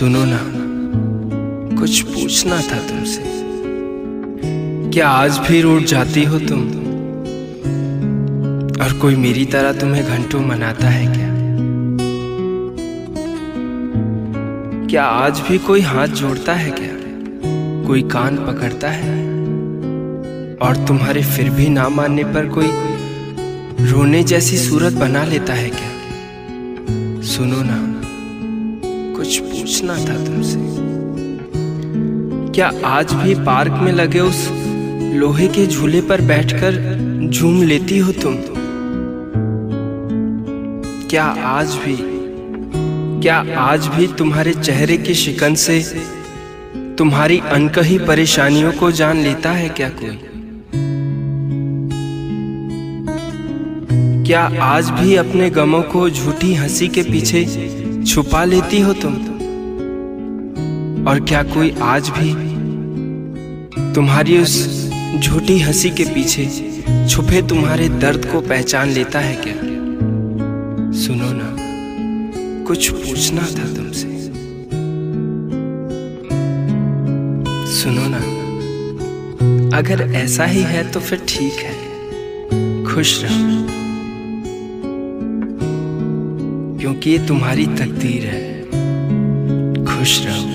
सुनो ना, कुछ पूछना था तुमसे। क्या आज भी रूठ जाती हो तुम? और कोई मेरी तरह तुम्हें घंटों मनाता है क्या? क्या आज भी कोई हाथ जोड़ता है क्या? कोई कान पकड़ता है? और तुम्हारे फिर भी ना मानने पर कोई रोने जैसी सूरत बना लेता है क्या? सुनो ना। कुछ पूछना था तुमसे। क्या आज भी पार्क में लगे उस लोहे के झूले पर बैठकर झूम लेती हो तुम? क्या आज भी, क्या आज भी तुम्हारे चेहरे की शिकन से तुम्हारी अनकही परेशानियों को जान लेता है क्या कोई? क्या आज भी अपने गमों को झूठी हँसी के पीछे छुपा लेती हो तुम? और क्या कोई आज भी तुम्हारी उस झूठी हँसी के पीछे छुपे तुम्हारे दर्द को पहचान लेता है क्या? सुनो ना, कुछ पूछना था तुमसे। सुनो ना, अगर ऐसा ही है तो फिर ठीक है। खुश रहो। क्योंकि ये तुम्हारी तकदीर है। खुश रहो।